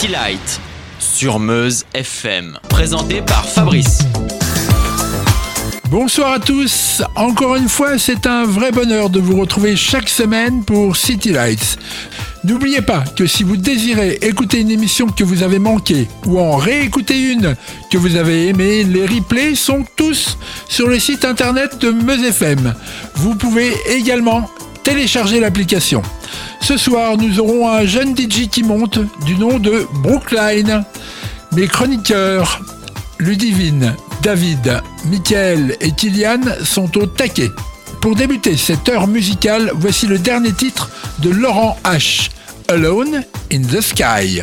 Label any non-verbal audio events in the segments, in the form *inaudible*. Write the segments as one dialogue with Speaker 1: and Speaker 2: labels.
Speaker 1: City Light sur Meuse FM, présenté par Fabrice.
Speaker 2: Bonsoir à tous. Encore une fois, c'est un vrai bonheur de vous retrouver chaque semaine pour City Lights. N'oubliez pas que si vous désirez écouter une émission que vous avez manquée ou en réécouter une que vous avez aimée, les replays sont tous sur le site internet de Meuse FM. Vous pouvez également télécharger l'application. Ce soir, nous aurons un jeune DJ qui monte du nom de Brookline. Mes chroniqueurs, Ludivine, David, Michael et Kylian sont au taquet. Pour débuter cette heure musicale, voici le dernier titre de Laurent H. Alone in the Sky.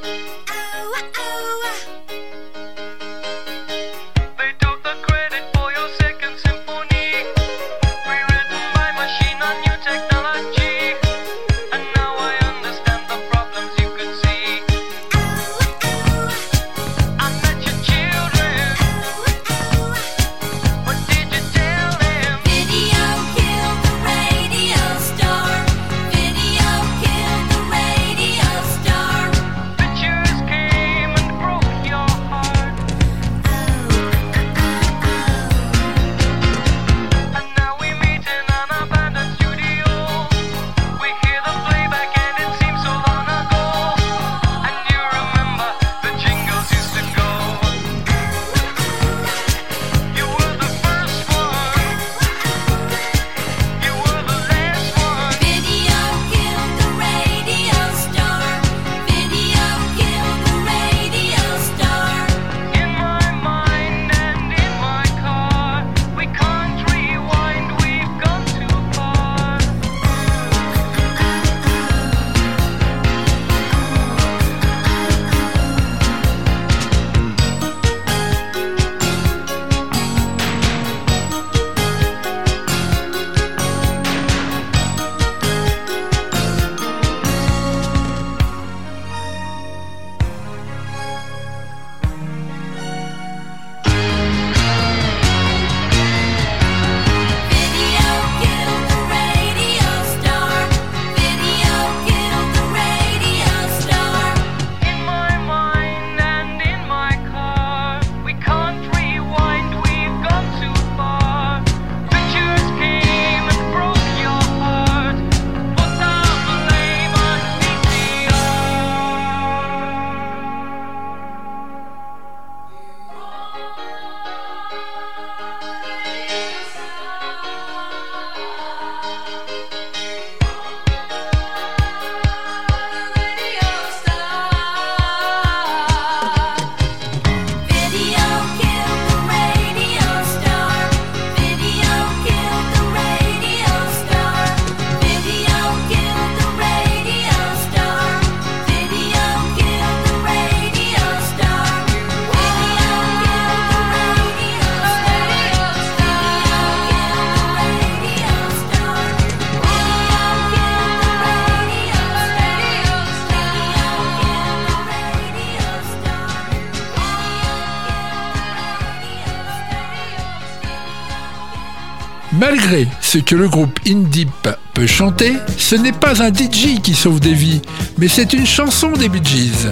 Speaker 2: ce
Speaker 3: que le groupe Indie peut chanter, ce n'est pas un DJ qui sauve des vies, mais c'est une chanson des Bee Gees.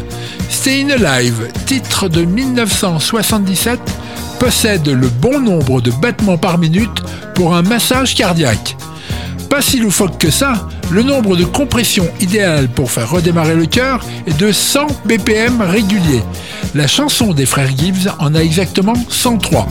Speaker 3: Staying Alive, titre de 1977, possède le bon nombre de battements par minute pour un massage cardiaque. Pas si loufoque que ça, le nombre de compressions idéal pour faire redémarrer le cœur est de 100 BPM réguliers. La chanson des frères Gibbs en a exactement 103.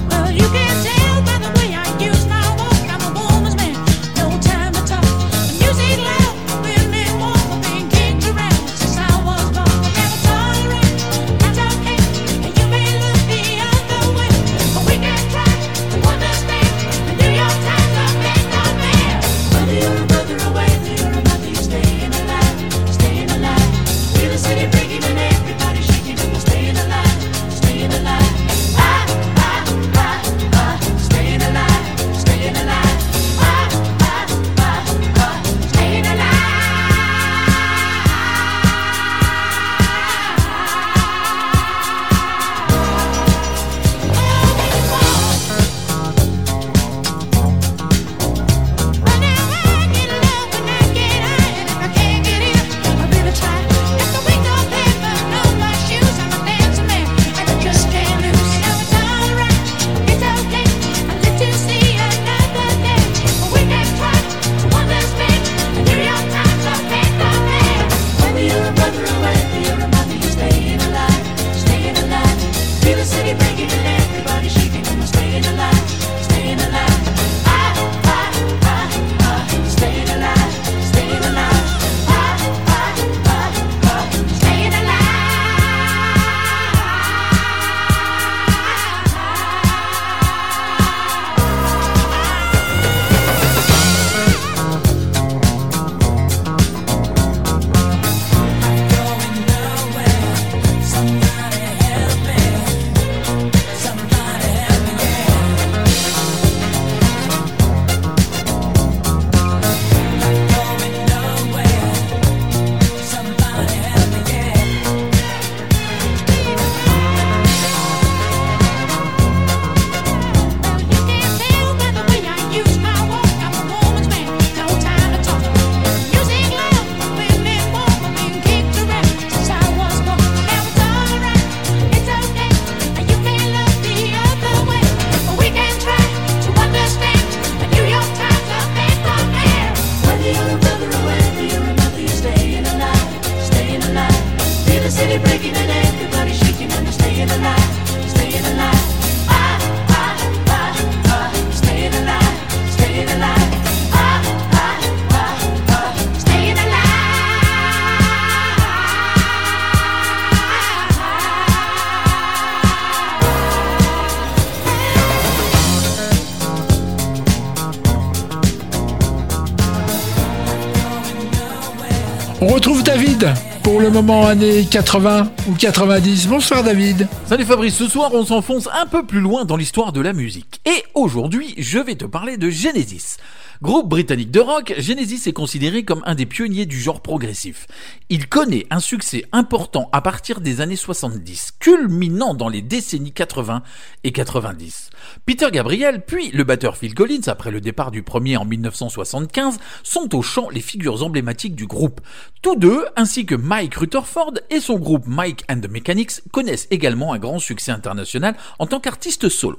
Speaker 3: Moment années 80 ou 90. Bonsoir David.
Speaker 4: Salut Fabrice, ce soir on s'enfonce un peu plus loin dans l'histoire de la musique. Et aujourd'hui, je vais te parler de Genesis. Groupe britannique de rock, Genesis est considéré comme un des pionniers du genre progressif. Il connaît un succès important à partir des années 70, culminant dans les décennies 80 et 90. Peter Gabriel, puis le batteur Phil Collins, après le départ du premier en 1975, sont au chant les figures emblématiques du groupe. Tous deux, ainsi que Mike Rutherford et son groupe Mike and the Mechanics, connaissent également un grand succès international en tant qu'artistes solo.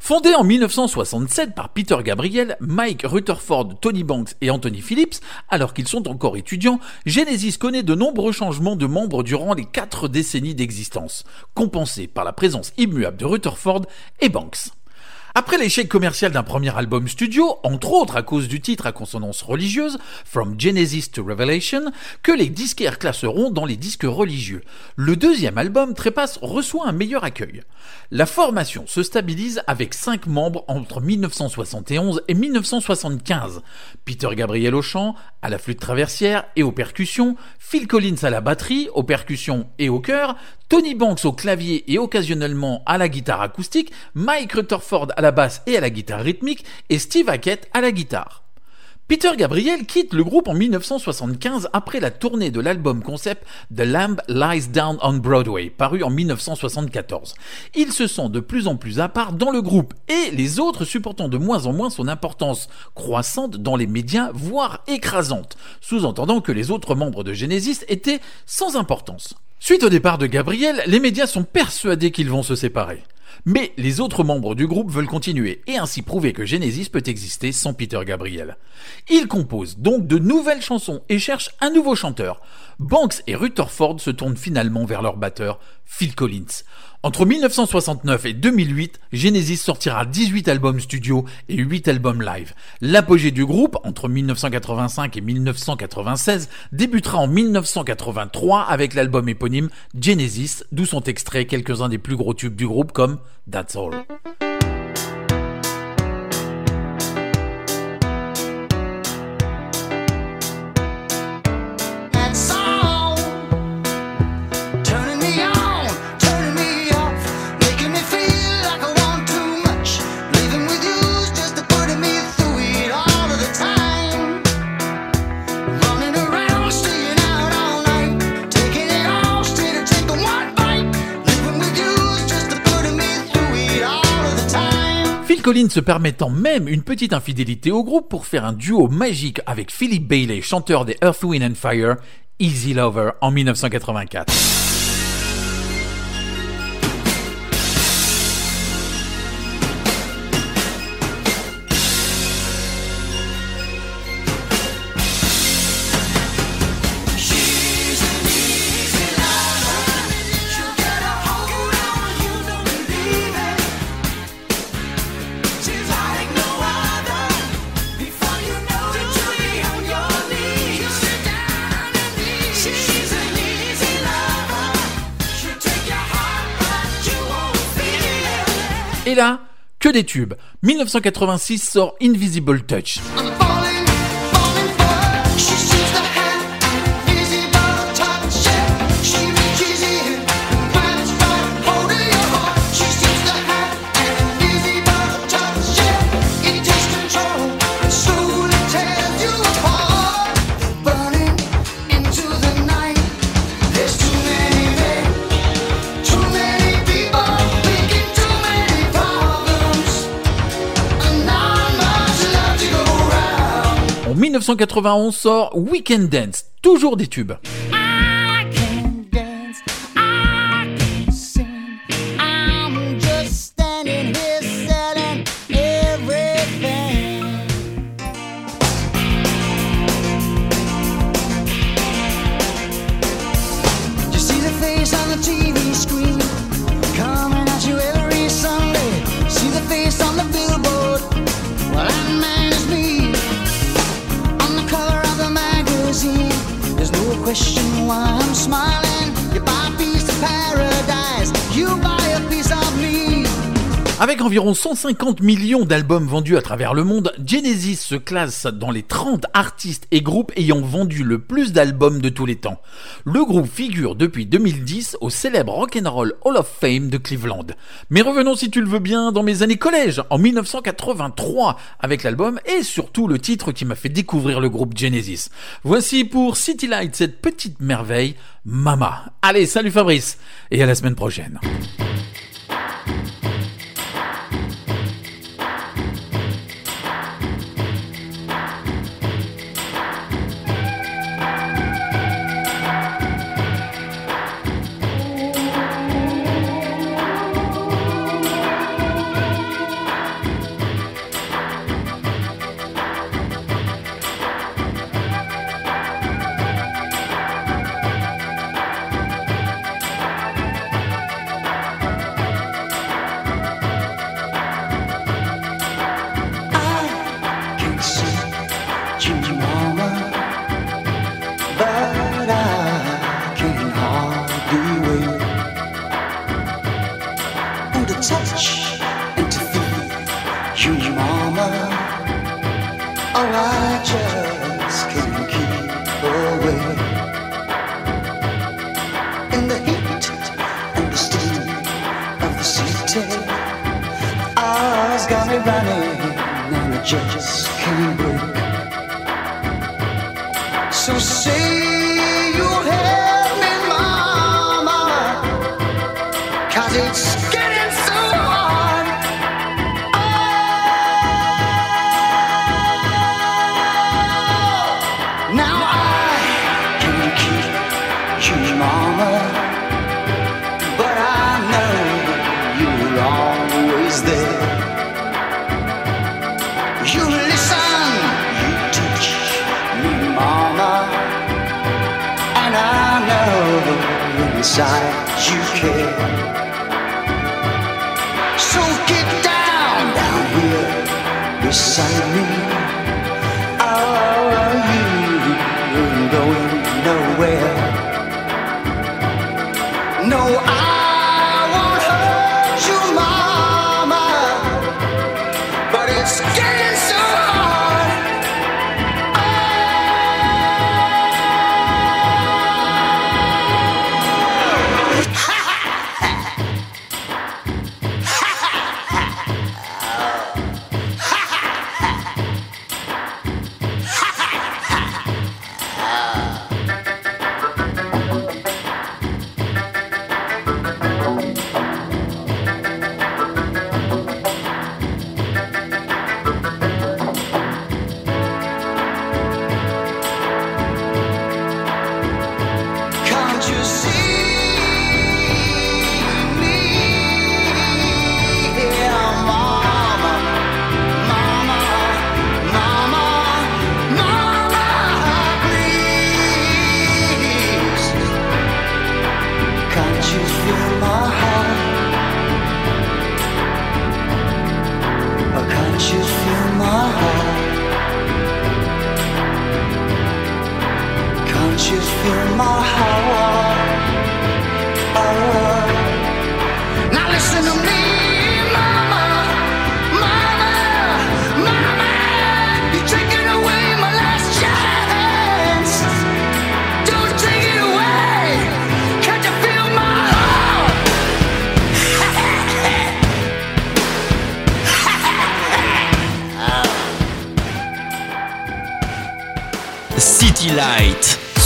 Speaker 4: Fondé en 1967 par Peter Gabriel, Mike Rutherford, Tony Banks et Anthony Phillips, alors qu'ils sont encore étudiants, Genesis connaît de nombreux changements de membres durant les quatre décennies d'existence, compensés par la présence immuable de Rutherford et Banks. Après l'échec commercial d'un premier album studio, entre autres à cause du titre à consonance religieuse, From Genesis to Revelation, que les disquaires classeront dans les disques religieux, le deuxième album, Trépasse, reçoit un meilleur accueil. La formation se stabilise avec cinq membres entre 1971 et 1975. Peter Gabriel au chant, à la flûte traversière et aux percussions, Phil Collins à la batterie, aux percussions et au chœur, Tony Banks au clavier et occasionnellement à la guitare acoustique, Mike Rutherford à la basse et à la guitare rythmique et Steve Hackett à la guitare.
Speaker 5: Peter Gabriel quitte le groupe en 1975 après la tournée de l'album concept The Lamb Lies Down on Broadway, paru en 1974. Il se sent de plus en plus à part dans le groupe et les autres supportant de moins en moins son importance croissante dans les médias, voire écrasante, sous-entendant que les autres membres de Genesis étaient sans importance. Suite au départ de Gabriel, les médias sont persuadés qu'ils vont se séparer. Mais les autres membres du groupe veulent continuer et ainsi prouver que Genesis peut exister sans Peter Gabriel. Ils composent donc de nouvelles chansons et cherchent un nouveau chanteur. Banks et Rutherford se tournent finalement vers leur batteur, Phil Collins. Entre 1969 et 2008, Genesis sortira 18 albums studio et 8 albums live. L'apogée du groupe, entre 1985 et 1996, débutera en 1983 avec l'album éponyme Genesis, d'où sont extraits quelques-uns des plus gros tubes du groupe comme That's All. Collins se permettant même une petite infidélité au groupe pour faire un duo magique avec Philip Bailey, chanteur des Earth, Wind and Fire, Easy Lover en 1984. Là, que des tubes. 1986 sort Invisible Touch. 1991 sort Weekend Dance, toujours des tubes. Avec environ 150 millions d'albums vendus à travers le monde, Genesis se classe dans les 30 artistes et groupes ayant vendu le plus d'albums de tous les temps. Le groupe figure depuis 2010 au célèbre Rock'n'Roll Hall of Fame de Cleveland. Mais revenons si tu le veux bien dans mes années collège, en 1983, avec l'album et surtout le titre qui m'a fait découvrir le groupe Genesis. Voici pour City Light cette petite merveille, Mama. Allez, salut Fabrice, et à la semaine prochaine.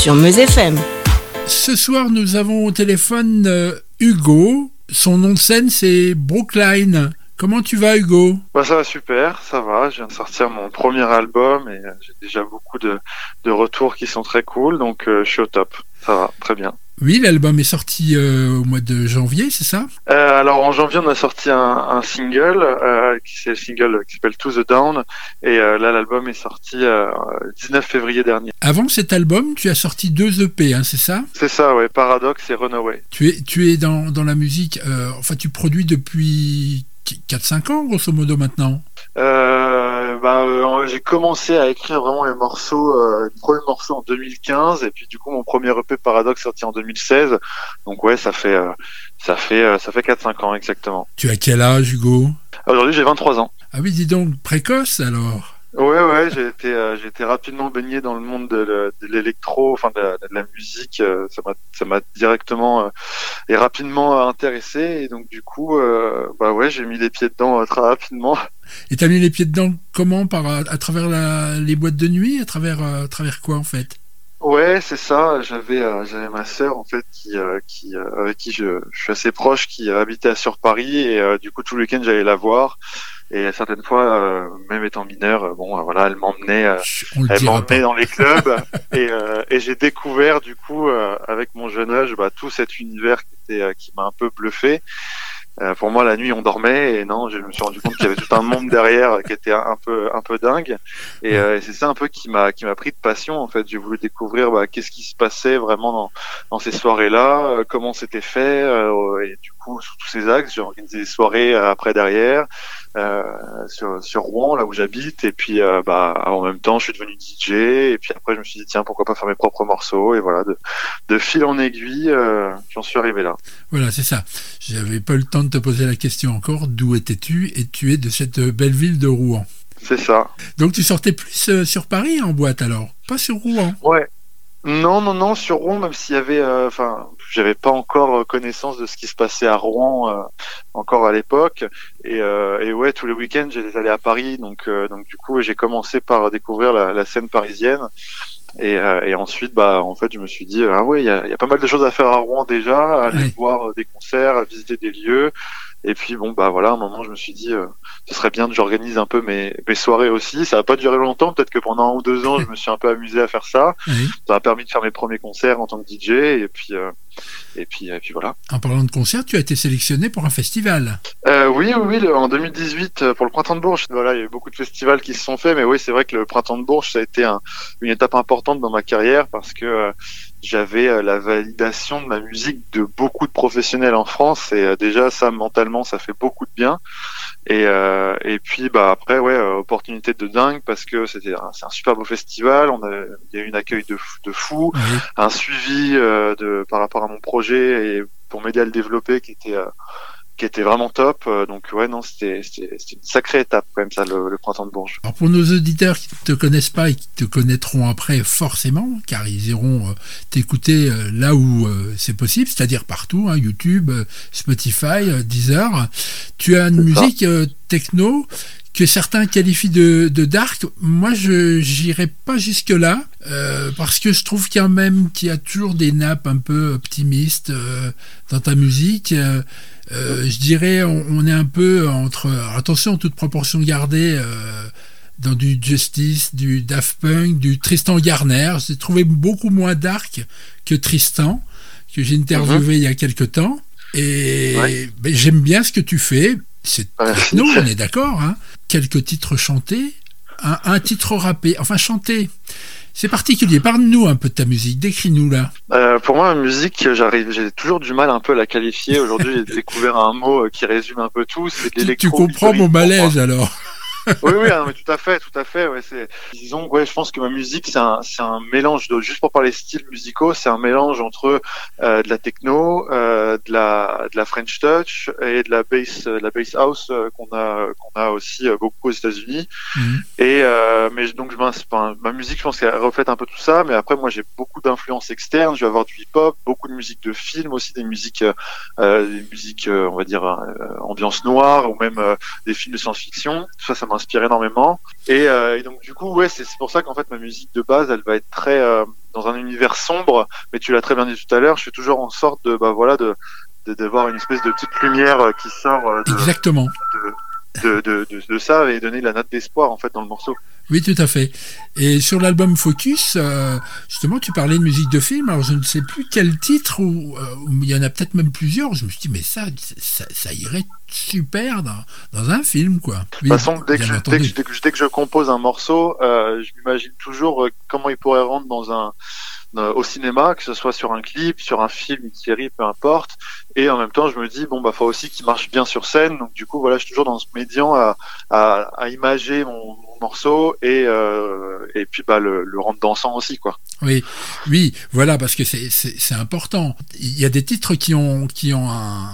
Speaker 6: Sur Meuse FM.
Speaker 2: Ce soir, nous avons au téléphone euh, Hugo. Son nom de scène, c'est Brookline. Comment tu vas, Hugo?
Speaker 7: Bah ça va super, ça va. Je viens de sortir mon premier album et euh, j'ai déjà beaucoup de, de retours qui sont très cool, donc euh, je suis au top. Ça va, très bien.
Speaker 2: Oui, l'album est sorti euh, au mois de janvier, c'est ça?
Speaker 7: Euh, alors en janvier, on a sorti un, un single, euh, qui c'est le single qui s'appelle To the Down, et là l'album est sorti euh, 19 février dernier.
Speaker 2: Avant cet album, tu as sorti deux EP, hein, c'est ça?
Speaker 7: C'est ça, ouais, Paradox et Runaway.
Speaker 2: tu es, tu es dans, dans la musique, enfin tu produis depuis 4-5 ans, grosso modo, maintenant?
Speaker 7: Euh, bah, j'ai commencé à écrire vraiment les morceaux, euh, le premier morceau en 2015, et puis du coup mon premier EP Paradox sorti en 2016. Donc ouais, ça fait euh, ça fait euh, ça fait 4-5 ans exactement.
Speaker 2: Tu as quel âge, Hugo?
Speaker 7: Aujourd'hui j'ai 23 ans.
Speaker 2: Ah oui, dis donc, précoce alors
Speaker 7: Ouais, ouais, j'ai été, euh, j'ai été rapidement baigné dans le monde de, le- de l'électro, enfin de, la- de la musique. euh, ça m'a, ça m'a directement euh, et rapidement intéressé. Et donc du coup, bah ouais, j'ai mis les pieds dedans très rapidement.
Speaker 2: Et t'as mis les pieds dedans comment? Par, à, travers la- les boîtes de nuit? À travers, à travers quoi, en fait?
Speaker 7: Ouais, c'est ça. J'avais, j'avais ma sœur en fait qui, qui, avec qui je, je suis assez proche, qui habitait sur Paris et du coup tout le week-end j'allais la voir. Et certaines fois, euh, même étant mineur, euh, bon, euh, voilà, elle m'emmenait. euh, Elle m'emmenait dans les clubs. *laughs* Et, euh, et j'ai découvert du coup euh, avec mon jeune âge bah, tout cet univers qui était euh, qui m'a un peu bluffé. Euh, pour moi la nuit on dormait. Et non je me suis rendu compte qu'il y avait tout un monde derrière qui était un peu un peu dingue. Et, euh, et c'est ça un peu qui m'a qui m'a pris de passion en fait. J'ai voulu découvrir bah, qu'est-ce qui se passait vraiment dans, dans ces soirées là comment c'était fait euh, et du coup sur tous ces axes j'ai organisé des soirées après derrière sur, sur Rouen, là où j'habite. Et puis, euh, bah, en même temps, je suis devenu DJ. Et puis après, je me suis dit, tiens, pourquoi pas faire mes propres morceaux Et voilà, de, de fil en aiguille, euh, j'en suis arrivé là.
Speaker 2: Voilà, c'est ça. J'avais pas eu le temps de te poser la question encore. D'où étais-tu? Et tu es de cette belle ville de Rouen.
Speaker 7: C'est ça.
Speaker 2: Donc tu sortais plus euh, sur Paris en boîte alors? Pas sur Rouen
Speaker 7: Ouais. Non, non, non, sur Rouen, même s'il y avait, euh, enfin, j'avais pas encore euh, connaissance de ce qui se passait à Rouen, euh, encore à l'époque. Et, euh, et ouais, tous les week-ends, j'allais aller à Paris, donc, euh, donc du coup, j'ai commencé par découvrir la, la scène parisienne. Et, euh, et ensuite, bah, en fait, je me suis dit, ah ouais, il y a, il y a pas mal de choses à faire à Rouen déjà, aller
Speaker 2: Oui.
Speaker 7: voir des concerts, visiter des lieux. Et puis bon, bah voilà, à un moment, je me suis dit, euh, ce serait bien que j'organise un peu mes, mes soirées aussi. Ça va pas durer longtemps, peut-être que pendant un ou deux ans, je me suis un peu amusé à faire ça.
Speaker 2: Oui.
Speaker 7: Ça m'a permis de faire mes premiers concerts en tant que DJ. Et puis, euh, et puis, et puis voilà.
Speaker 2: En parlant de concert, tu as été sélectionné pour un festival.
Speaker 7: Euh, oui, oui, oui, le- en 2018 euh, pour le printemps de Bourges. Voilà, il y a eu beaucoup de festivals qui se sont faits, mais oui, c'est vrai que le printemps de Bourges ça a été un- une étape importante dans ma carrière parce que euh, j'avais euh, la validation de ma musique de beaucoup de professionnels en France et euh, déjà ça mentalement ça fait beaucoup de bien. Et euh, et puis bah après ouais euh, opportunité de dingue parce que c'était c'est un super beau festival. On a il y a eu un accueil de de fou un suivi euh, de par rapport à mon projet et pour m'aider à le développer qui était euh, qui était vraiment top Euh, donc ouais non c'était une sacrée étape quand même ça le, le printemps de Bourges
Speaker 2: Alors pour nos auditeurs qui ne te connaissent pas et qui te connaîtront après forcément, car ils iront euh, t'écouter euh, là où euh, c'est possible, c'est-à-dire partout, hein, YouTube, Spotify, Deezer, tu as une musique techno que certains qualifient de, de dark. Moi, je j'irai pas jusque là euh, parce que je trouve quand même qu'il y a toujours des nappes un peu optimistes euh, dans ta musique. Euh, euh, je dirais, on, on est un peu entre. attention, toute proportion gardée. euh, dans du Justice, du Daft Punk, du Tristan Garner. J'ai trouvé beaucoup moins dark que Tristan, que j'ai interviewé il y a quelque temps. Et
Speaker 7: Ouais.
Speaker 2: ben, j'aime bien ce que tu fais. C'est
Speaker 7: Ouais. *laughs*
Speaker 2: techno, on est d'accord. Hein. Quelques titres chantés, un, un titre rappé, enfin chanté. C'est particulier. Parle-nous un peu de ta musique. Décris-nous là.
Speaker 7: Euh, pour moi, la musique, j'arrive, j'ai toujours du mal un peu à la qualifier. Aujourd'hui, j'ai *laughs* découvert un mot euh, qui résume un peu tout. C'est
Speaker 2: Tu, comprends mon malaise alors. *laughs*
Speaker 7: oui, oui, mais tout à fait, tout à fait. Ouais, c'est, disons, ouais, je pense que ma musique, c'est un, c'est un mélange de, juste pour parler styles musicaux, c'est un mélange entre euh, de la techno, euh, de la, de la French touch et de la bass, euh, de la bass house euh, qu'on a, qu'on a aussi beaucoup aux États-Unis.
Speaker 2: Mhm.
Speaker 7: Et mais donc, je enfin, ma musique, je pense qu'elle reflète un peu tout ça. Mais après, moi, j'ai beaucoup d'influences externes. Je vais avoir du hip-hop, beaucoup de musique de film aussi, des musiques, des musiques, on va dire, ambiance noire ou même des films de science-fiction. Ça, ça m'inspire énormément. Et, euh, et donc du coup, ouais, c'est pour ça qu'en fait ma musique de base, elle va être très euh, dans un univers sombre. Mais tu l'as très bien dit tout à l'heure, je fais toujours en sorte de, bah voilà, de de- d'avoir une espèce de petite lumière euh, qui sort de,
Speaker 2: Exactement.
Speaker 7: de, de, de, de ça et donner la note d'espoir en fait dans le morceau.
Speaker 2: Oui, tout à fait. Et sur l'album Focus, euh, justement, tu parlais de musique de film. Alors, je ne sais plus quel titre, ou euh, il y en a peut-être même plusieurs. Je me suis dit, mais ça, ça, ça irait super dans, dans un film, quoi. Oui,
Speaker 7: De toute façon, dès que, je, dès, que, je- dès, que, je- dès que je compose un morceau, euh, je m'imagine toujours comment il pourrait rentrer dans un au cinéma, que ce soit sur un clip, sur un film, une série, peu importe. Et en même temps, je me dis bon bah faut aussi qu'il marche bien sur scène. Donc du coup voilà, je suis toujours dans ce médian à, à, à imager mon morceau et euh, et puis bah le, rendre dansant aussi quoi.
Speaker 2: Oui, oui, voilà, parce que c'est- important. Il y a des titres qui ont, qui ont un,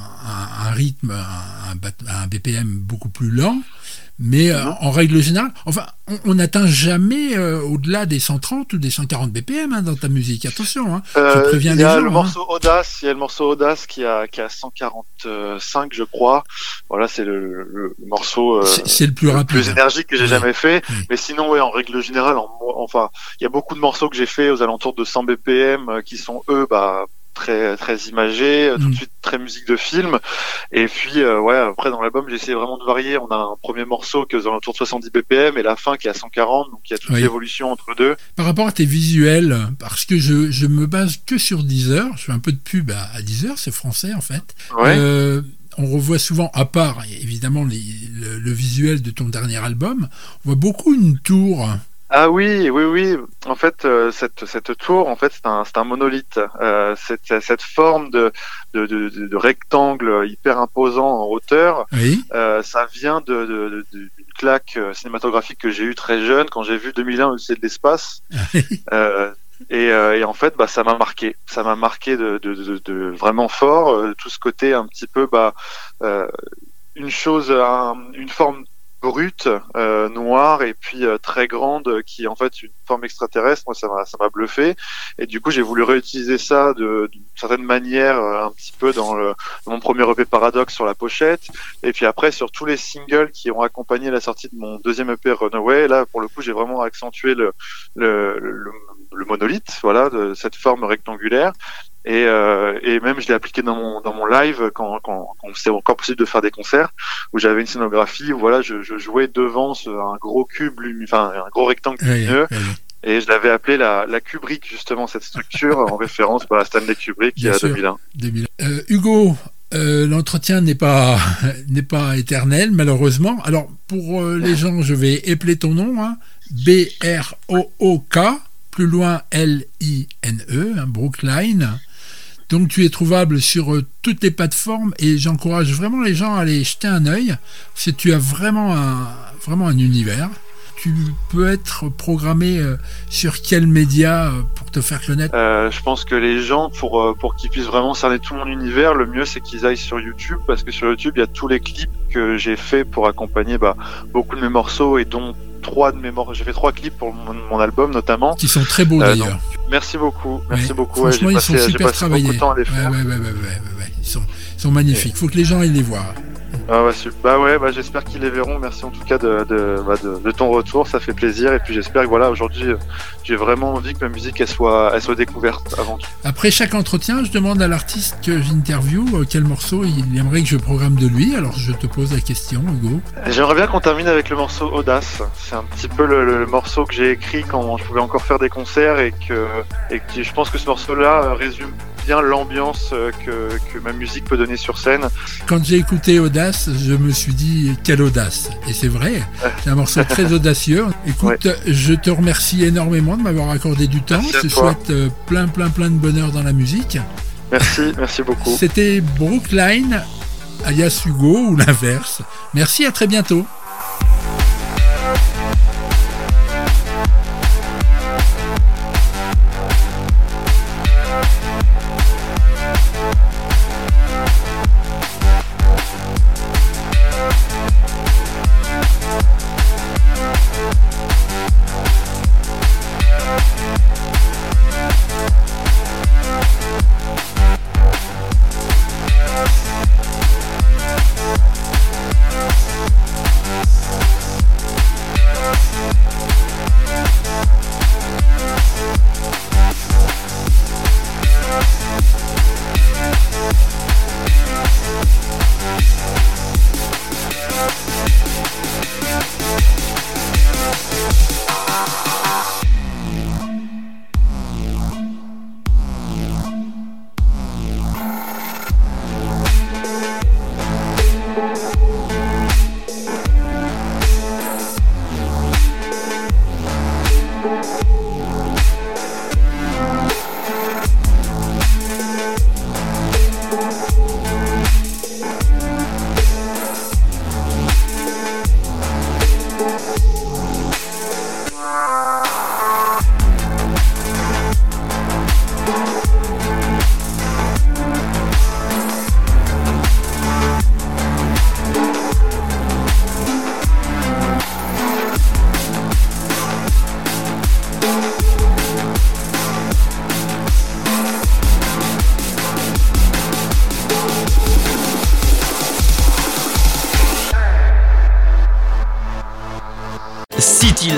Speaker 2: un, rythme, un BPM beaucoup plus lent, mais euh,
Speaker 7: Mhm.
Speaker 2: en règle générale, enfin, on- n'atteint jamais euh, au-delà des 130 ou des 140 BPM hein, dans ta musique. Attention, hein.
Speaker 7: Euh,
Speaker 2: préviens
Speaker 7: il y a
Speaker 2: gens,
Speaker 7: le
Speaker 2: hein.
Speaker 7: morceau Audace, il y a le morceau Audace qui a qui a 145 je crois. Voilà, c'est le, le, le morceau euh,
Speaker 2: C'est- le plus
Speaker 7: le
Speaker 2: rapide.
Speaker 7: plus énergique que j'ai jamais fait. Mais sinon, ouais, en règle générale, en, enfin, il y a beaucoup de morceaux que j'ai fait aux alentours de 100 BPM qui sont eux, bah très très imagés, euh, tout
Speaker 2: Mm.
Speaker 7: de suite très musique de film. Et puis euh, ouais, après dans l'album, j'ai essayé vraiment de varier. On a un premier morceau qui est aux alentours de 70 BPM et la fin qui est à 140, donc il y a toute
Speaker 2: Oui.
Speaker 7: l'évolution entre deux.
Speaker 2: Par rapport à tes visuels, parce que je, je me base que sur Deezer, je fais un peu de pub à, à Deezer, c'est français en fait.
Speaker 7: Ouais.
Speaker 2: Euh, on revoit souvent, à part évidemment les- le, le visuel de ton dernier album, on voit beaucoup une tour.
Speaker 7: Ah oui, oui, oui. En fait, euh, cette, cette tour, en fait, c'est un, c'est un monolithe. Euh, cette, cette forme de, de, de, de- rectangle hyper imposant en hauteur,
Speaker 2: Oui,
Speaker 7: euh, ça vient de, de, de- d'une claque euh, cinématographique que j'ai eue très jeune quand j'ai vu 2001 Odyssée de l'espace. Euh, et, euh, et en fait, bah, ça m'a marqué. Ça m'a marqué de, de, de, de vraiment fort. euh, tout ce côté un petit peu, bah, euh, une chose, un- une forme brute, euh, noire et puis euh, très grande, euh, qui est en fait une forme extraterrestre. Moi, ça m'a, ça m'a bluffé. Et du coup, j'ai voulu réutiliser ça d'une certaine manière, un petit peu dans, mon premier EP Paradox sur la pochette. Et puis après, sur tous les singles qui ont accompagné la sortie de mon deuxième EP Runaway, là, pour le coup, j'ai vraiment accentué le- le monolithe, voilà, de cette forme rectangulaire. Et, euh, et même je l'ai appliqué dans mon dans mon live quand quand, quand c'était encore possible de faire des concerts où j'avais une scénographie où voilà je, je jouais devant ce, un gros cube enfin un gros rectangle lumineux
Speaker 2: oui, oui.
Speaker 7: et je l'avais appelé la la Kubrick justement cette structure en *laughs* référence bah, à Stanley Kubrick
Speaker 2: Bien
Speaker 7: à
Speaker 2: sûr.
Speaker 7: 2001.
Speaker 2: 2000. Euh, Hugo, euh, l'entretien n'est pas *laughs* n'est pas éternel malheureusement. Alors pour euh, les gens, je vais épeler ton nom, hein. B R O O K, plus loin L I N E, hein, Brookline. Donc tu es trouvable sur euh, toutes les plateformes et j'encourage vraiment les gens à aller jeter un œil que tu as vraiment un univers. Tu peux être programmé euh, sur quel média euh, pour te faire connaître?
Speaker 7: Euh, je pense que les gens, pour pour qu'ils puissent vraiment cerner tout mon univers, le mieux c'est qu'ils aillent sur YouTube parce que sur YouTube il y a tous les clips que j'ai fait pour accompagner bah, beaucoup de mes morceaux et dont trois de mes morceaux. J'ai fait trois clips pour mon, mon album notamment.
Speaker 2: qui sont très beaux
Speaker 7: Euh,
Speaker 2: d'ailleurs.
Speaker 7: Merci beaucoup, merci
Speaker 2: Ouais,
Speaker 7: beaucoup. Ouais,
Speaker 2: Franchement,
Speaker 7: j'ai
Speaker 2: ils sont
Speaker 7: passé,
Speaker 2: super travaillés. Ouais, ouais, ouais, ouais, ouais, ouais, ouais. Ils, sont, ils sont magnifiques. faut que les gens aillent les voir.
Speaker 7: Ah ouais. Bah ouais, bah j'espère qu'ils les verront. Merci en tout cas de, de, bah, de, de ton retour, ça fait plaisir. Et puis j'espère que voilà, aujourd'hui, euh, j'ai vraiment envie que ma musique elle soit, elle soit découverte avant tout.
Speaker 2: Après chaque entretien, je demande à l'artiste que j'interviewe euh, quel morceau il aimerait que je programme de lui. Alors je te pose la question, Hugo.
Speaker 7: J'aimerais bien qu'on termine avec le morceau Audace. C'est un petit peu le, le morceau que j'ai écrit quand je pouvais encore faire des concerts et que, et que je pense que ce morceau-là euh, résume bien l'ambiance euh, que, que ma musique peut donner sur scène.
Speaker 2: Quand j'ai écouté Audace, je me suis dit quelle audace. Et c'est vrai, c'est un morceau très *laughs* audacieux. Écoute, je te remercie énormément de m'avoir accordé du temps.
Speaker 7: Merci
Speaker 2: Je te souhaite euh, plein, plein, plein de bonheur dans la musique.
Speaker 7: Merci, merci beaucoup.
Speaker 2: C'était Brookline, alias Hugo ou l'inverse. Merci, à très bientôt.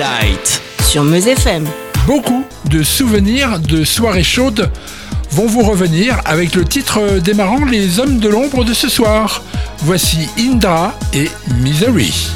Speaker 1: Light.
Speaker 6: sur Meuse FM.
Speaker 2: Beaucoup de souvenirs de soirées chaudes vont vous revenir avec le titre démarrant Les hommes de l'ombre de ce soir. Voici Indra et Misery.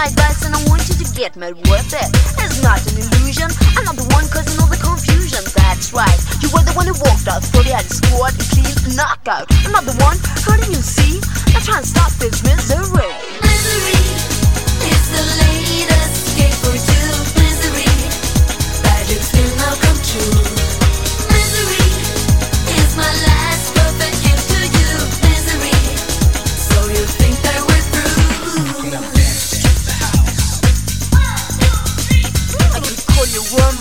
Speaker 8: My advice and I want you to get mad with it. It's not an illusion. I'm not the one causing all the confusion. That's right. You were the one who walked out. Thought you had a squad and clean knockout. I'm not the one hurting you, see? Now try and stop this misery.
Speaker 9: Misery is the latest escape for two. Misery, magic still now come true. Misery is my last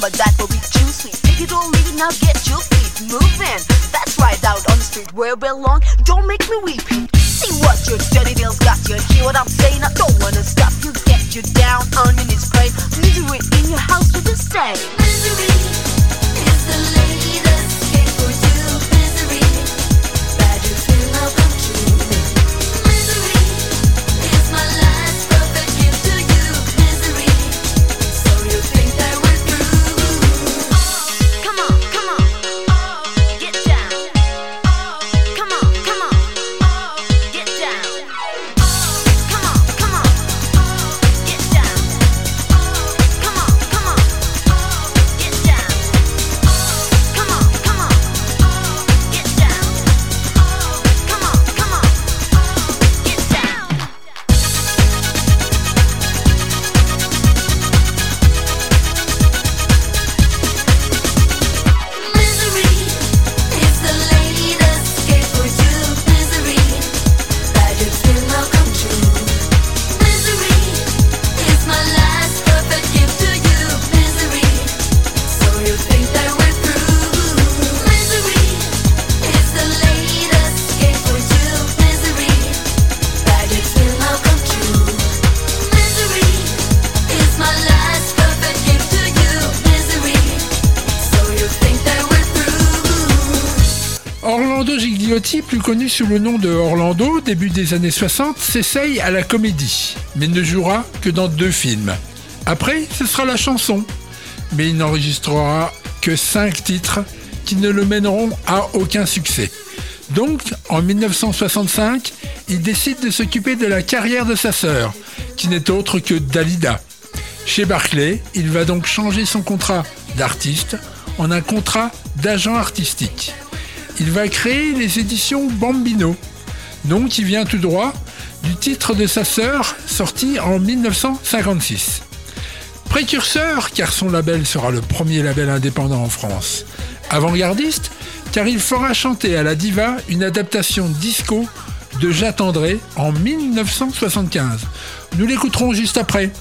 Speaker 9: you
Speaker 8: but that will be too sweet. Take it or leave it, now get your feet moving. That's right, out on the street where you belong. Don't make me weep. See what your dirty nails got you. Hear what I'm saying? I don't wanna stop you. Get you down underneath grave. Misery in your house to this day.
Speaker 2: Sous le nom de Orlando, début des années 60, s'essaye à la comédie, mais ne jouera que dans deux films. Après, ce sera la chanson, mais il n'enregistrera que cinq titres qui ne le mèneront à aucun succès. Donc, en 1965, il décide de s'occuper de la carrière de sa sœur, qui n'est autre que Dalida. Chez Barclay, il va donc changer son contrat d'artiste en un contrat d'agent artistique. Il va créer les éditions Bambino, nom qui vient tout droit du titre de sa sœur sorti en 1956. Précurseur, car son label sera le premier label indépendant en France. Avant-gardiste, car il fera chanter à la diva une adaptation disco de J'attendrai en 1975. Nous l'écouterons juste après.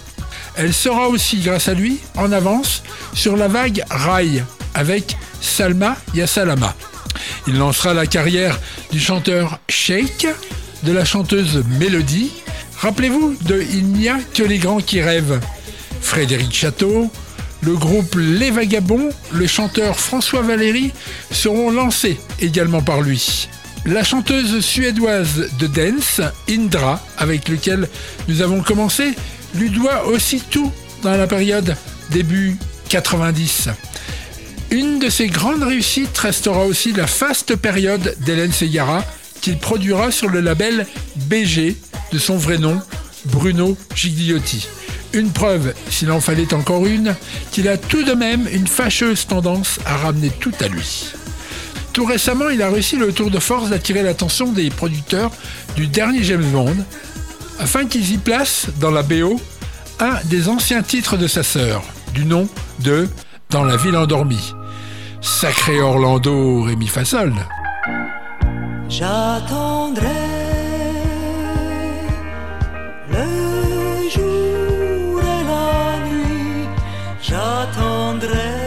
Speaker 2: Elle sera aussi, grâce à lui, en avance sur la vague Rail avec Salma Yassalama. Il lancera la carrière du chanteur Shake, de la chanteuse Mélodie. Rappelez-vous de Il n'y a que les grands qui rêvent. Frédéric Château, le groupe Les Vagabonds, le chanteur François Valéry seront lancés également par lui. La chanteuse suédoise de dance, Indra, avec lequel nous avons commencé, lui doit aussi tout dans la période début 90. Une de ses grandes réussites restera aussi la faste période d'Hélène Segara qu'il produira sur le label BG de son vrai nom, Bruno Gigliotti. Une preuve, s'il en fallait encore une, qu'il a tout de même une fâcheuse tendance à ramener tout à lui. Tout récemment, il a réussi le tour de force d'attirer l'attention des producteurs du dernier James Bond, afin qu'ils y placent dans la BO un des anciens titres de sa sœur, du nom de Dans la ville endormie. Sacré Orlando Rémi Fassol.
Speaker 6: J'attendrai le jour et la nuit, j'attendrai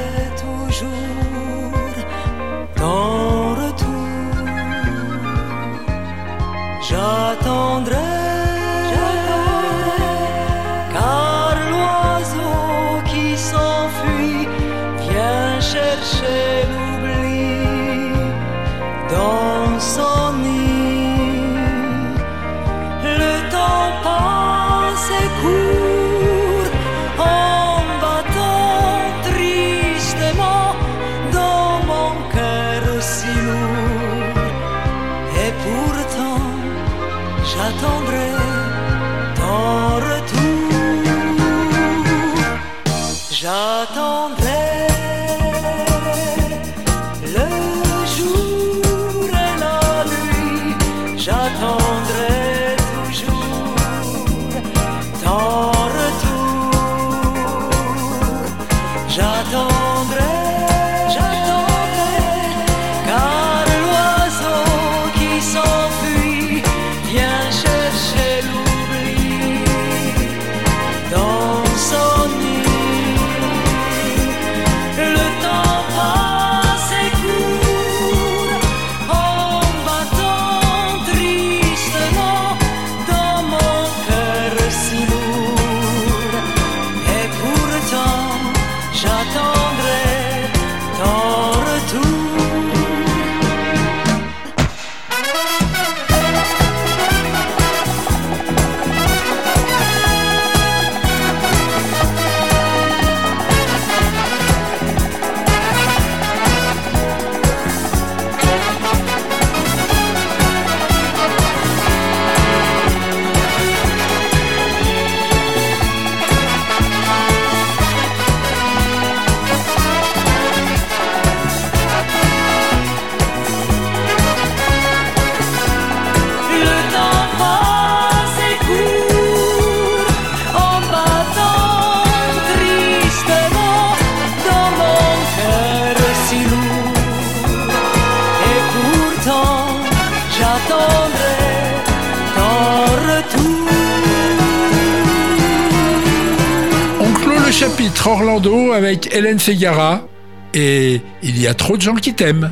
Speaker 6: Et
Speaker 10: il y a trop de gens qui t'aiment.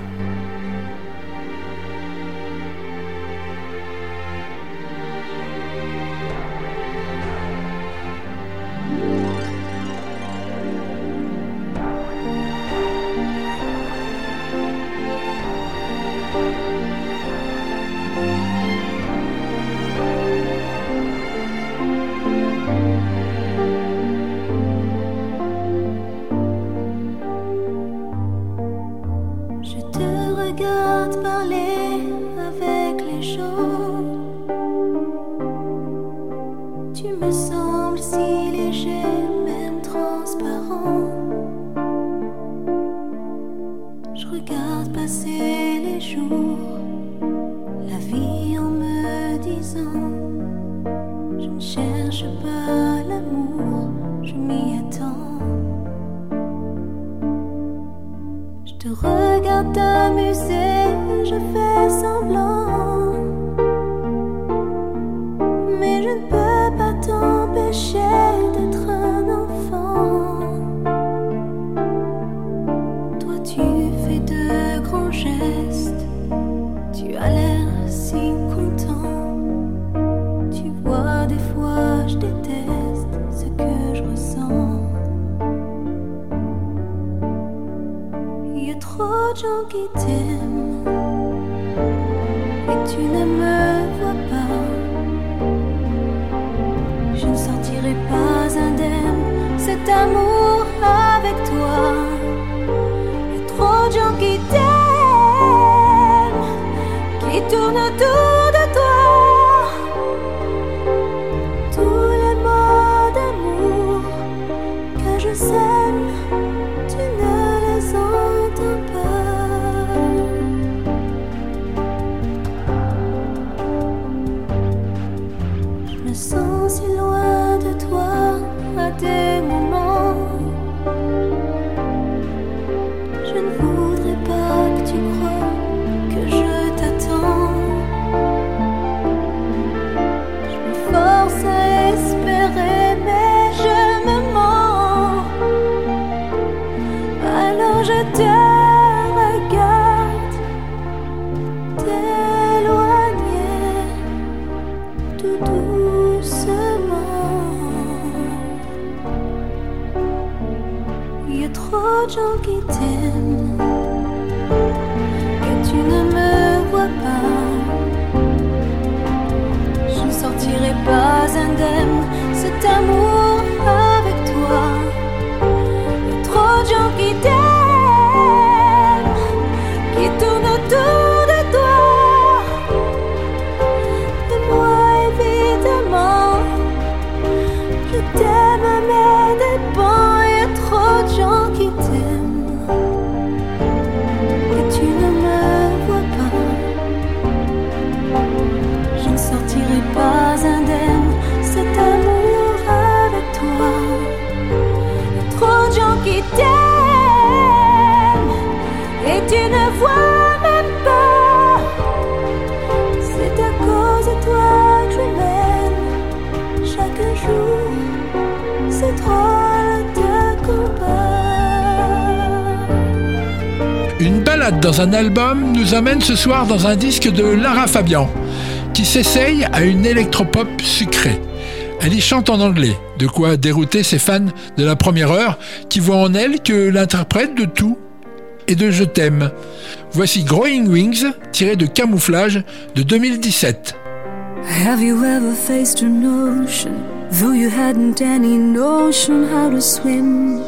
Speaker 2: un
Speaker 10: album nous amène ce soir dans un disque de Lara Fabian, qui s'essaye à une électropop sucrée. Elle y chante en anglais, de quoi dérouter ses fans de la première heure, qui voient en elle que l'interprète de tout et de Je t'aime. Voici Growing Wings, tiré de Camouflage de 2017.
Speaker 11: Have you ever faced an ocean, though you hadn't any notion how to swim,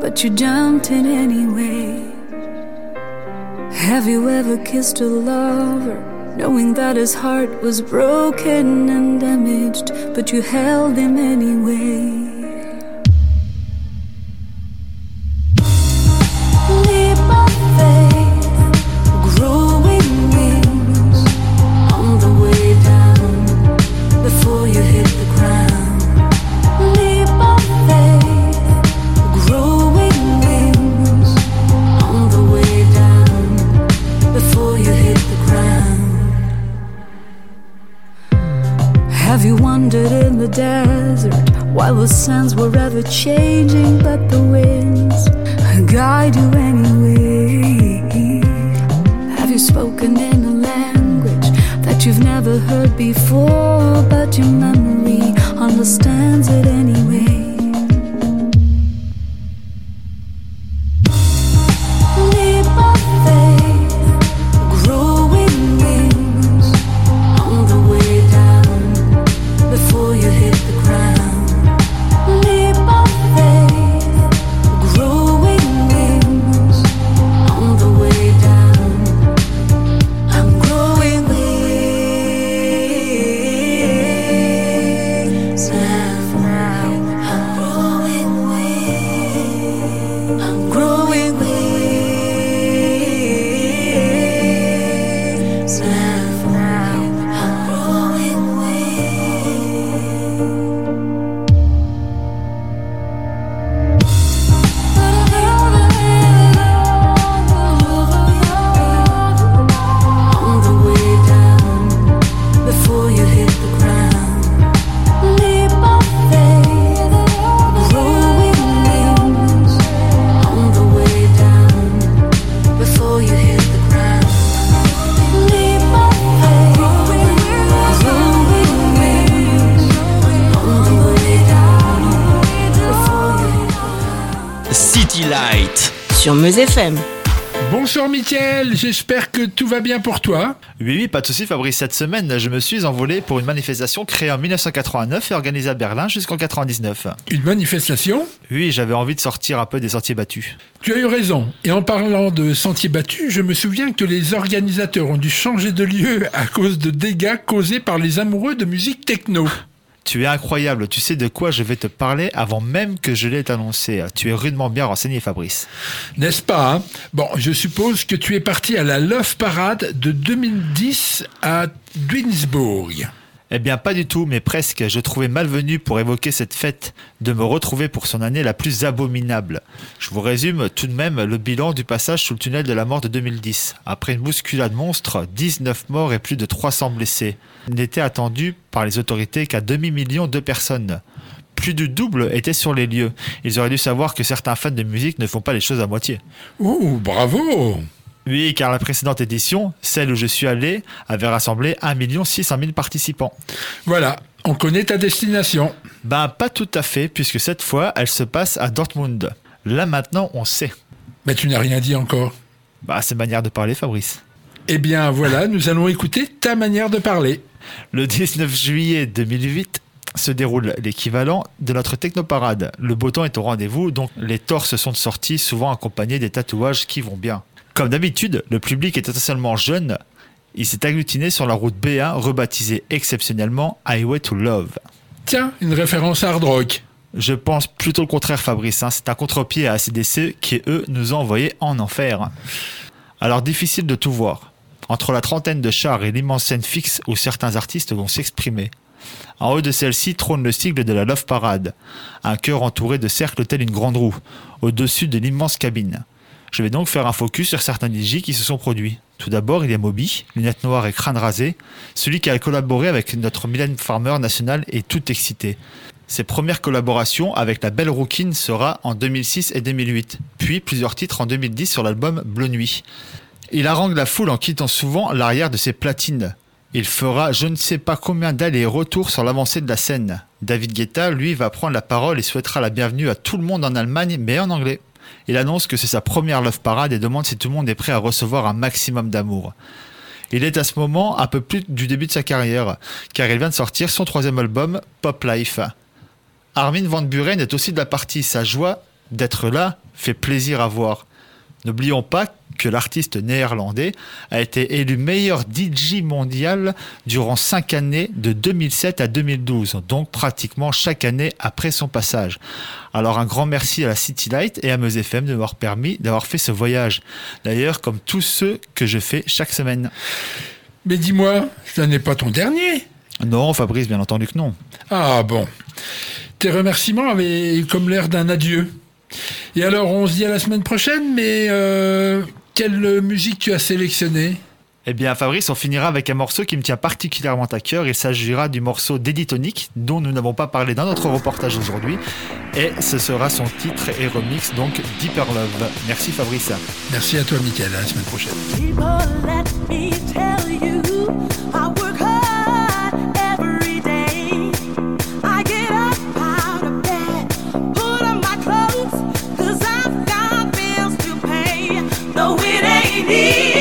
Speaker 11: but you jumped in anyway? Have you ever kissed a lover, knowing that his heart was broken and damaged, but you held him anyway? Changing, but the
Speaker 12: Sur Meuse FM.
Speaker 2: Bonsoir Mickaël, j'espère que tout va bien pour toi.
Speaker 13: Oui, oui, pas de souci, Fabrice. Cette semaine, je me suis envolé pour une manifestation créée en 1989 et organisée à Berlin jusqu'en 99.
Speaker 2: Une manifestation?
Speaker 13: Oui, j'avais envie de sortir un peu des sentiers battus.
Speaker 2: Tu as eu raison. Et en parlant de sentiers battus, je me souviens que les organisateurs ont dû changer de lieu à cause de dégâts causés par les amoureux de musique techno.
Speaker 13: Tu es incroyable, tu sais de quoi je vais te parler avant même que je l'ai annoncé. Tu es rudement bien renseigné, Fabrice.
Speaker 2: N'est-ce pas hein? Bon, je suppose que tu es parti à la Love Parade de 2010 à Duisburg.
Speaker 13: Eh bien, pas du tout, mais presque. Je trouvais malvenu pour évoquer cette fête de me retrouver pour son année la plus abominable. Je vous résume tout de même le bilan du passage sous le tunnel de la mort de 2010. Après une bousculade monstre, 19 morts et plus de 300 blessés. N'était attendu par les autorités qu'à demi-million de personnes. Plus du double étaient sur les lieux. Ils auraient dû savoir que certains fans de musique ne font pas les choses à moitié.
Speaker 2: Oh, bravo
Speaker 13: Oui, car la précédente édition, celle où je suis allé, avait rassemblé 1 600 000 participants.
Speaker 2: Voilà, on connaît ta destination.
Speaker 13: Ben, pas tout à fait, puisque cette fois, elle se passe à Dortmund. Là maintenant, on sait.
Speaker 2: Mais tu n'as rien dit encore.
Speaker 13: Bah, c'est manière de parler, Fabrice.
Speaker 2: Eh bien voilà, nous allons écouter ta manière de parler.
Speaker 13: Le 19 juillet 2008 se déroule l'équivalent de notre technoparade. Le beau temps est au rendez-vous, donc les torses sont sortis, souvent accompagnés des tatouages qui vont bien. Comme d'habitude, le public est essentiellement jeune. Il s'est agglutiné sur la route B1, rebaptisée exceptionnellement Highway to Love.
Speaker 2: Tiens, une référence hard rock.
Speaker 13: Je pense plutôt le contraire, Fabrice. hein. C'est un contre-pied à ACDC qui, eux, nous ont envoyés en enfer. Alors, difficile de tout voir. Entre la trentaine de chars et l'immense scène fixe où certains artistes vont s'exprimer. En haut de celle-ci trône le sigle de la Love Parade, un cœur entouré de cercles tel une grande roue, au-dessus de l'immense cabine. Je vais donc faire un focus sur certains DJ qui se sont produits. Tout d'abord, il y a Moby, lunettes noires et crâne rasé. Celui qui a collaboré avec notre Mylène Farmer national est tout excité. Ses premières collaborations avec la belle Rookin sera en 2006 et 2008, puis plusieurs titres en 2010 sur l'album Bleu Nuit. Il harangue la foule en quittant souvent l'arrière de ses platines. Il fera je ne sais pas combien d'allers-retours sur l'avancée de la scène. David Guetta, lui, va prendre la parole et souhaitera la bienvenue à tout le monde en Allemagne, mais en anglais. Il annonce que c'est sa première Love Parade et demande si tout le monde est prêt à recevoir un maximum d'amour. Il est à ce moment un peu plus du début de sa carrière, car il vient de sortir son troisième album, Pop Life. Armin Van Buren est aussi de la partie. Sa joie d'être là fait plaisir à voir. N'oublions pas que l'artiste néerlandais a été élu meilleur DJ mondial durant 5 années de 2007 à 2012, donc pratiquement chaque année après son passage. Alors un grand merci à la City Light et à Meuse FM de m'avoir permis d'avoir fait ce voyage. D'ailleurs, comme tous ceux que je fais chaque semaine.
Speaker 2: Mais dis-moi, ça n'est pas ton dernier?
Speaker 13: Non, Fabrice, bien entendu que non.
Speaker 2: Ah bon. Tes remerciements avaient comme l'air d'un adieu. Et alors, on se dit à la semaine prochaine, mais euh, quelle musique tu as sélectionnée?
Speaker 13: Eh bien, Fabrice, on finira avec un morceau qui me tient particulièrement à cœur. Il s'agira du morceau d'Eddie Tonic, dont nous n'avons pas parlé dans notre reportage aujourd'hui. Et ce sera son titre et remix, donc Deeper Love. Merci Fabrice.
Speaker 2: Merci à toi, Mickaël. À la semaine prochaine.
Speaker 6: Yeah.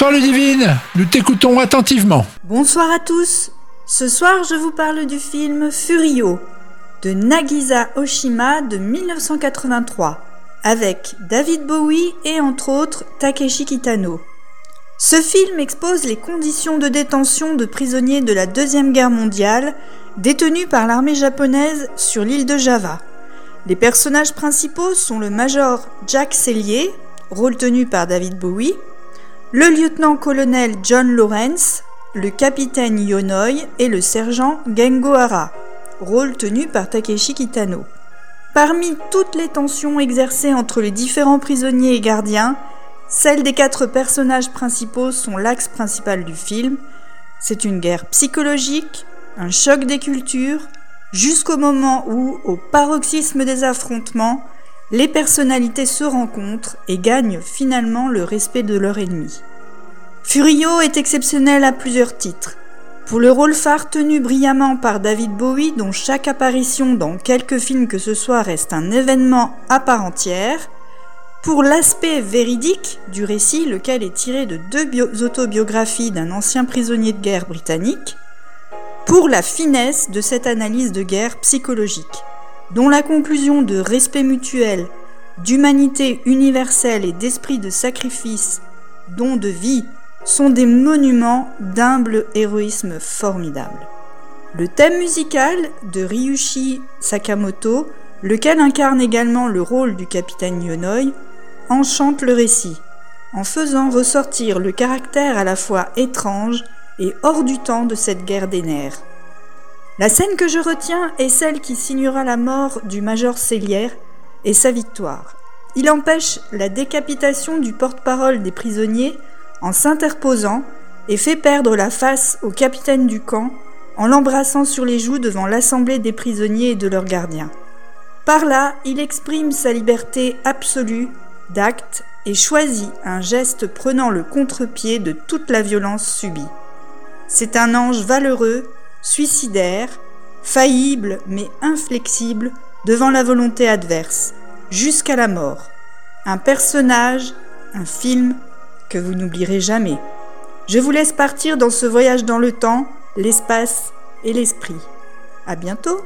Speaker 2: Bonsoir Ludivine, nous t'écoutons attentivement.
Speaker 12: Bonsoir à tous. Ce soir, je vous parle du film Furio de Nagisa Oshima de 1983 avec David Bowie et entre autres Takeshi Kitano. Ce film expose les conditions de détention de prisonniers de la Deuxième Guerre mondiale détenus par l'armée japonaise sur l'île de Java. Les personnages principaux sont le major Jack Sellier, rôle tenu par David Bowie, le lieutenant-colonel John Lawrence, le capitaine Yonoi et le sergent Gengo Hara, rôle tenu par Takeshi Kitano. Parmi toutes les tensions exercées entre les différents prisonniers et gardiens, celles des quatre personnages principaux sont l'axe principal du film. C'est une guerre psychologique, un choc des cultures, jusqu'au moment où, au paroxysme des affrontements, les personnalités se rencontrent et gagnent finalement le respect de leur ennemi. Furio est exceptionnel à plusieurs titres. Pour le rôle phare tenu brillamment par David Bowie, dont chaque apparition dans quelque film que ce soit reste un événement à part entière, pour l'aspect véridique du récit, lequel est tiré de deux bio- autobiographies d'un ancien prisonnier de guerre britannique, pour la finesse de cette analyse de guerre psychologique, dont la conclusion de respect mutuel, d'humanité universelle et d'esprit de sacrifice, don de vie, sont des monuments d'humble héroïsme formidable. Le thème musical de Ryushi Sakamoto lequel incarne également le rôle du capitaine Yonoy, enchante le récit, en faisant ressortir le caractère à la fois étrange et hors du temps de cette guerre des nerfs. La scène que je retiens est celle qui signera la mort du major Célière et sa victoire. Il empêche la décapitation du porte-parole des prisonniers en s'interposant et fait perdre la face au capitaine du camp en l'embrassant sur les joues devant l'assemblée des prisonniers et de leurs gardiens. Par là, il exprime sa liberté absolue d'acte et choisit un geste prenant le contre-pied de toute la violence subie. C'est un ange valeureux, suicidaire, faillible mais inflexible devant la volonté adverse, jusqu'à la mort. Un personnage, un film que vous n'oublierez jamais. Je vous laisse partir dans ce voyage dans le temps, l'espace et l'esprit. À bientôt!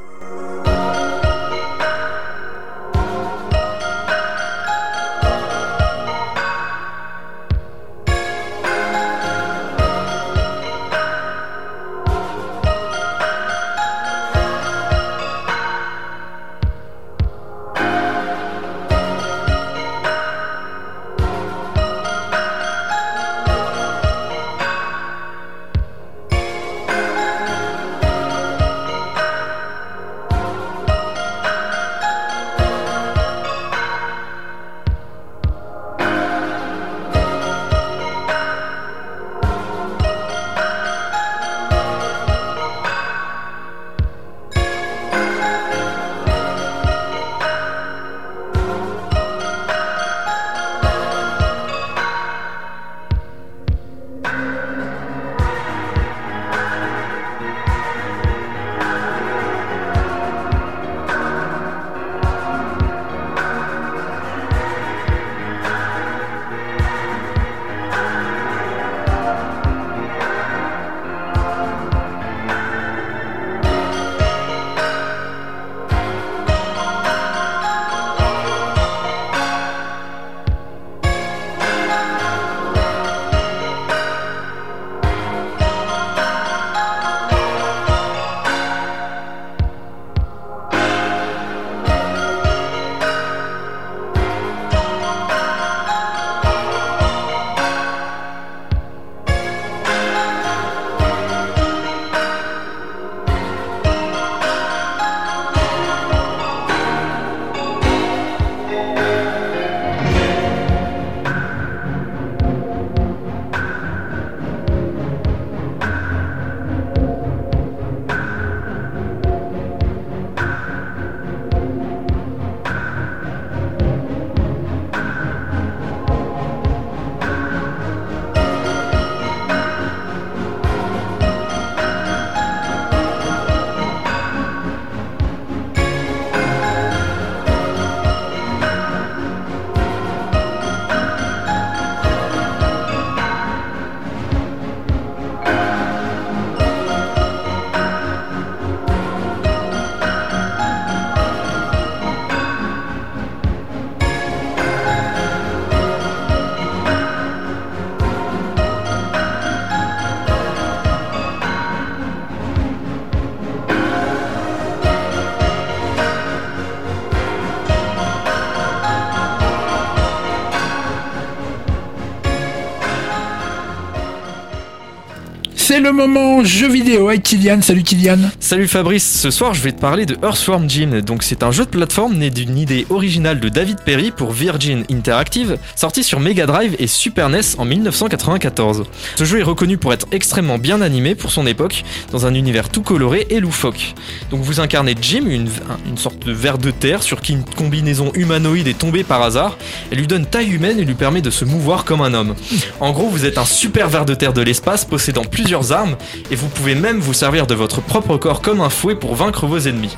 Speaker 2: Moment jeu vidéo avec Kylian. Salut Kylian.
Speaker 14: Salut Fabrice, ce soir je vais te parler de Earthworm Jim. Donc c'est un jeu de plateforme né d'une idée originale de David Perry pour Virgin Interactive, sorti sur Mega Drive et Super NES en 1994. Ce jeu est reconnu pour être extrêmement bien animé pour son époque, dans un univers tout coloré et loufoque. Donc vous incarnez Jim, une, une sorte de ver de terre sur qui une combinaison humanoïde est tombée par hasard. Elle lui donne taille humaine et lui permet de se mouvoir comme un homme. En gros, vous êtes un super ver de terre de l'espace possédant plusieurs armes et vous pouvez même vous servir de votre propre corps comme un fouet pour vaincre vos ennemis.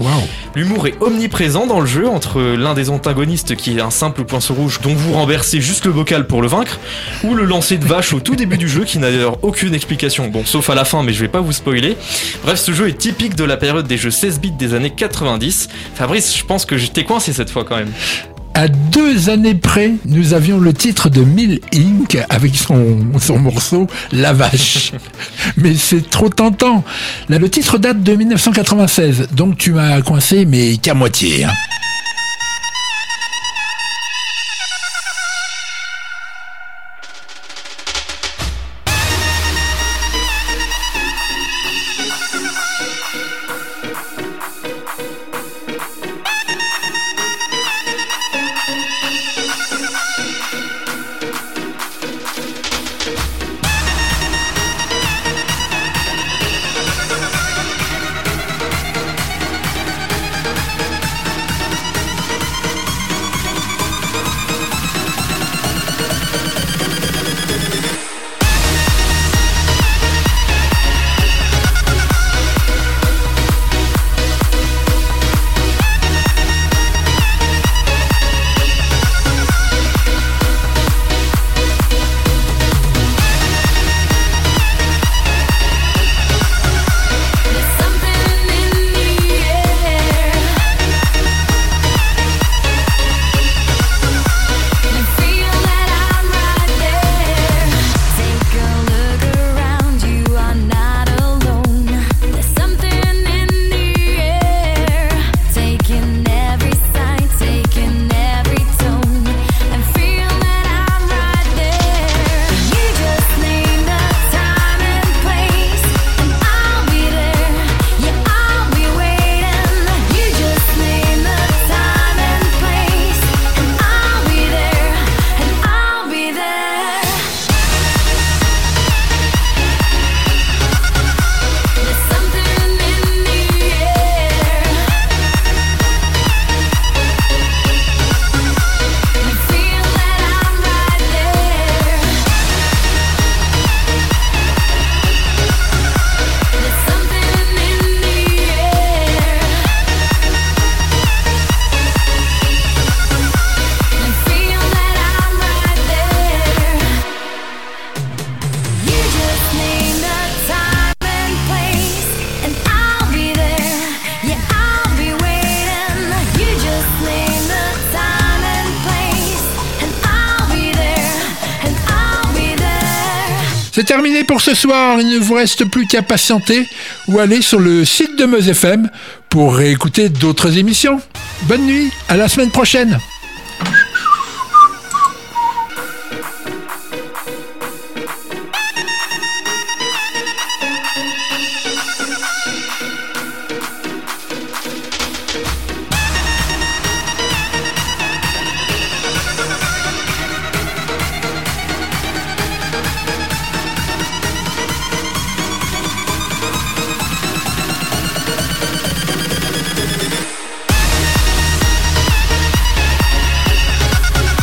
Speaker 14: L'humour est omniprésent dans le jeu entre l'un des antagonistes qui est un simple poinceau rouge dont vous renversez juste le bocal pour le vaincre ou le lancer de vache au tout début du jeu qui n'a d'ailleurs aucune explication. Bon, sauf à la fin, mais je vais pas vous spoiler. Bref, ce jeu est typique de la période des jeux 16 bits des années 90. Fabrice, je pense que j'étais coincé cette fois quand même.
Speaker 2: À deux années près, nous avions le titre de Mill Inc. avec son, son morceau La Vache. *laughs* mais c'est trop tentant. Là, le titre date de 1996, donc tu m'as coincé, mais qu'à moitié. hein. Terminé pour ce soir, il ne vous reste plus qu'à patienter ou aller sur le site de Meuse FM pour réécouter d'autres émissions. Bonne nuit, à la semaine prochaine